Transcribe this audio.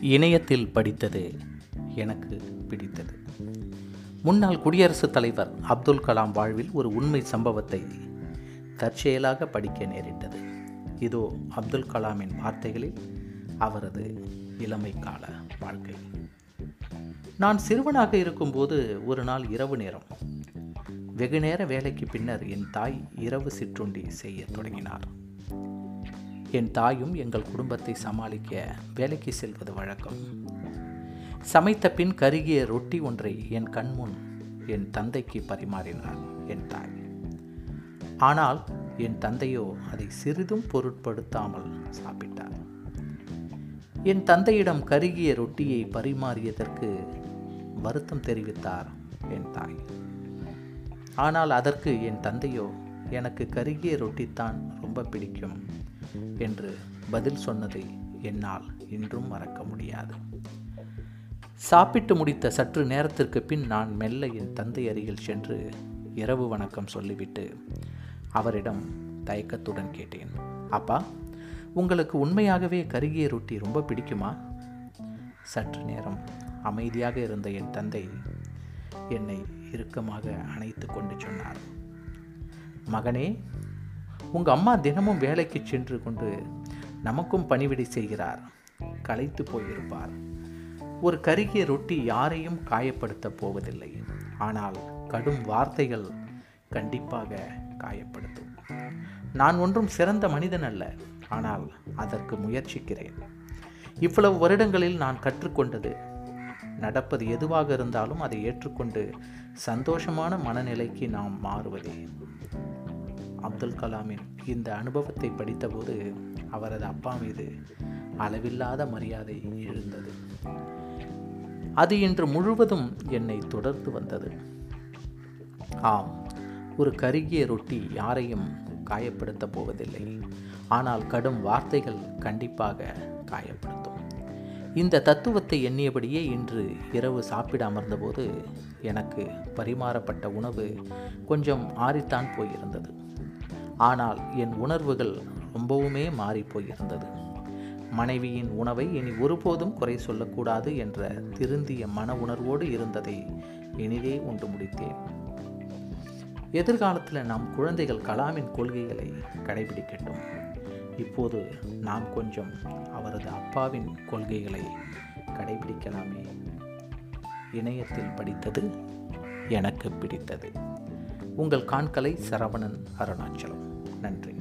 இணையத்தில் படித்தது எனக்கு பிடித்தது. முன்னாள் குடியரசுத் தலைவர் அப்துல் கலாம் வாழ்வில் ஒரு உண்மை சம்பவத்தை தற்செயலாக படிக்க நேரிட்டது. இதோ அப்துல் கலாமின் வார்த்தைகளில் அவரது இளமை கால வாழ்க்கை. நான் சிறுவனாக இருக்கும்போது ஒரு நாள் இரவு நேரம் வெகு நேர வேலைக்கு பின்னர் என் தாய் இரவு சிற்றுண்டி செய்ய தொடங்கினார். என் தாயும் எங்கள் குடும்பத்தை சமாளிக்க வேலைக்கு செல்வது வழக்கம். சமைத்த பின் கருகிய ரொட்டி ஒன்றை என் கண்முன் என் தந்தைக்கு பரிமாறினார் என் தாய். ஆனால் என் தந்தையோ அதை சிறிதும் பொருட்படுத்தாமல் சாப்பிட்டார். என் தந்தையிடம் கருகிய ரொட்டியை பரிமாறியதற்கு வருத்தம் தெரிவித்தார் என் தாய். ஆனால் அதற்கு என் தந்தையோ எனக்கு கருகிய ரொட்டித்தான் ரொம்ப பிடிக்கும். என்று பதில் சொன்னதை என்னால் இன்றும் மறக்க முடியாது. சாப்பிட்டு முடித்த சற்று நேரத்திற்கு பின் நான் மெல்ல என் தந்தை அருகில் சென்று இரவு வணக்கம் சொல்லிவிட்டு அவரிடம் தயக்கத்துடன் கேட்டேன். அப்பா உங்களுக்கு உண்மையாகவே கருகிய ரொட்டி ரொம்ப பிடிக்குமா? சற்று நேரம் அமைதியாக இருந்த என் தந்தை என்னை இறுக்கமாக அணைத்து கொண்டு சொன்னார். மகனே உங்கள் அம்மா தினமும் வேலைக்கு சென்று கொண்டு நமக்கும் பணிவிடை செய்கிறார். களைத்து போயிருப்பார். ஒரு கருகிய ரொட்டி யாரையும் காயப்படுத்தப் போவதில்லை. ஆனால் கடும் வார்த்தைகள் கண்டிப்பாக காயப்படுத்தும். நான் ஒன்றும் சிறந்த மனிதன் அல்ல. ஆனால் அதற்கு முயற்சிக்கிறேன். இவ்வளவு வருடங்களில் நான் கற்றுக்கொண்டது. நடப்பது எதுவாக இருந்தாலும் அதை ஏற்றுக்கொண்டு சந்தோஷமான மனநிலைக்கு நாம் மாறுவதே. அப்துல் கலாமின் இந்த அனுபவத்தை படித்தபோது அவரது அப்பா மீது அளவில்லாத மரியாதை எழுந்தது. அது இன்று முழுவதும் என்னை தொடர்ந்து வந்தது. ஆம் ஒரு கருகிய ரொட்டி யாரையும் காயப்படுத்தப் போவதில்லை. ஆனால் கடும் வார்த்தைகள் கண்டிப்பாக காயப்படுத்தும். இந்த தத்துவத்தை எண்ணியபடியே இன்று இரவு சாப்பிட அமர்ந்தபோது எனக்கு பரிமாறப்பட்ட உணவு கொஞ்சம் ஆறித்தான் போயிருந்தது. ஆனால் என் உணர்வுகள் ரொம்பவுமே மாறிப்போயிருந்தது மனைவியின் உணவை இனி ஒருபோதும் குறை சொல்லக்கூடாது என்ற திருந்திய மன உணர்வோடு இருந்ததை இனிதே உண்டு முடித்தேன். எதிர்காலத்தில் நம் குழந்தைகள் கலாமின் கொள்கைகளை கடைபிடிக்கட்டும். இப்போது நாம் கொஞ்சம் அவரது அப்பாவின் கொள்கைகளை கடைபிடிக்கலாமே. இணையத்தில் படித்தது எனக்கு பிடித்தது. உங்கள் காண்களை சரவணன் அருணாச்சலம். நன்றி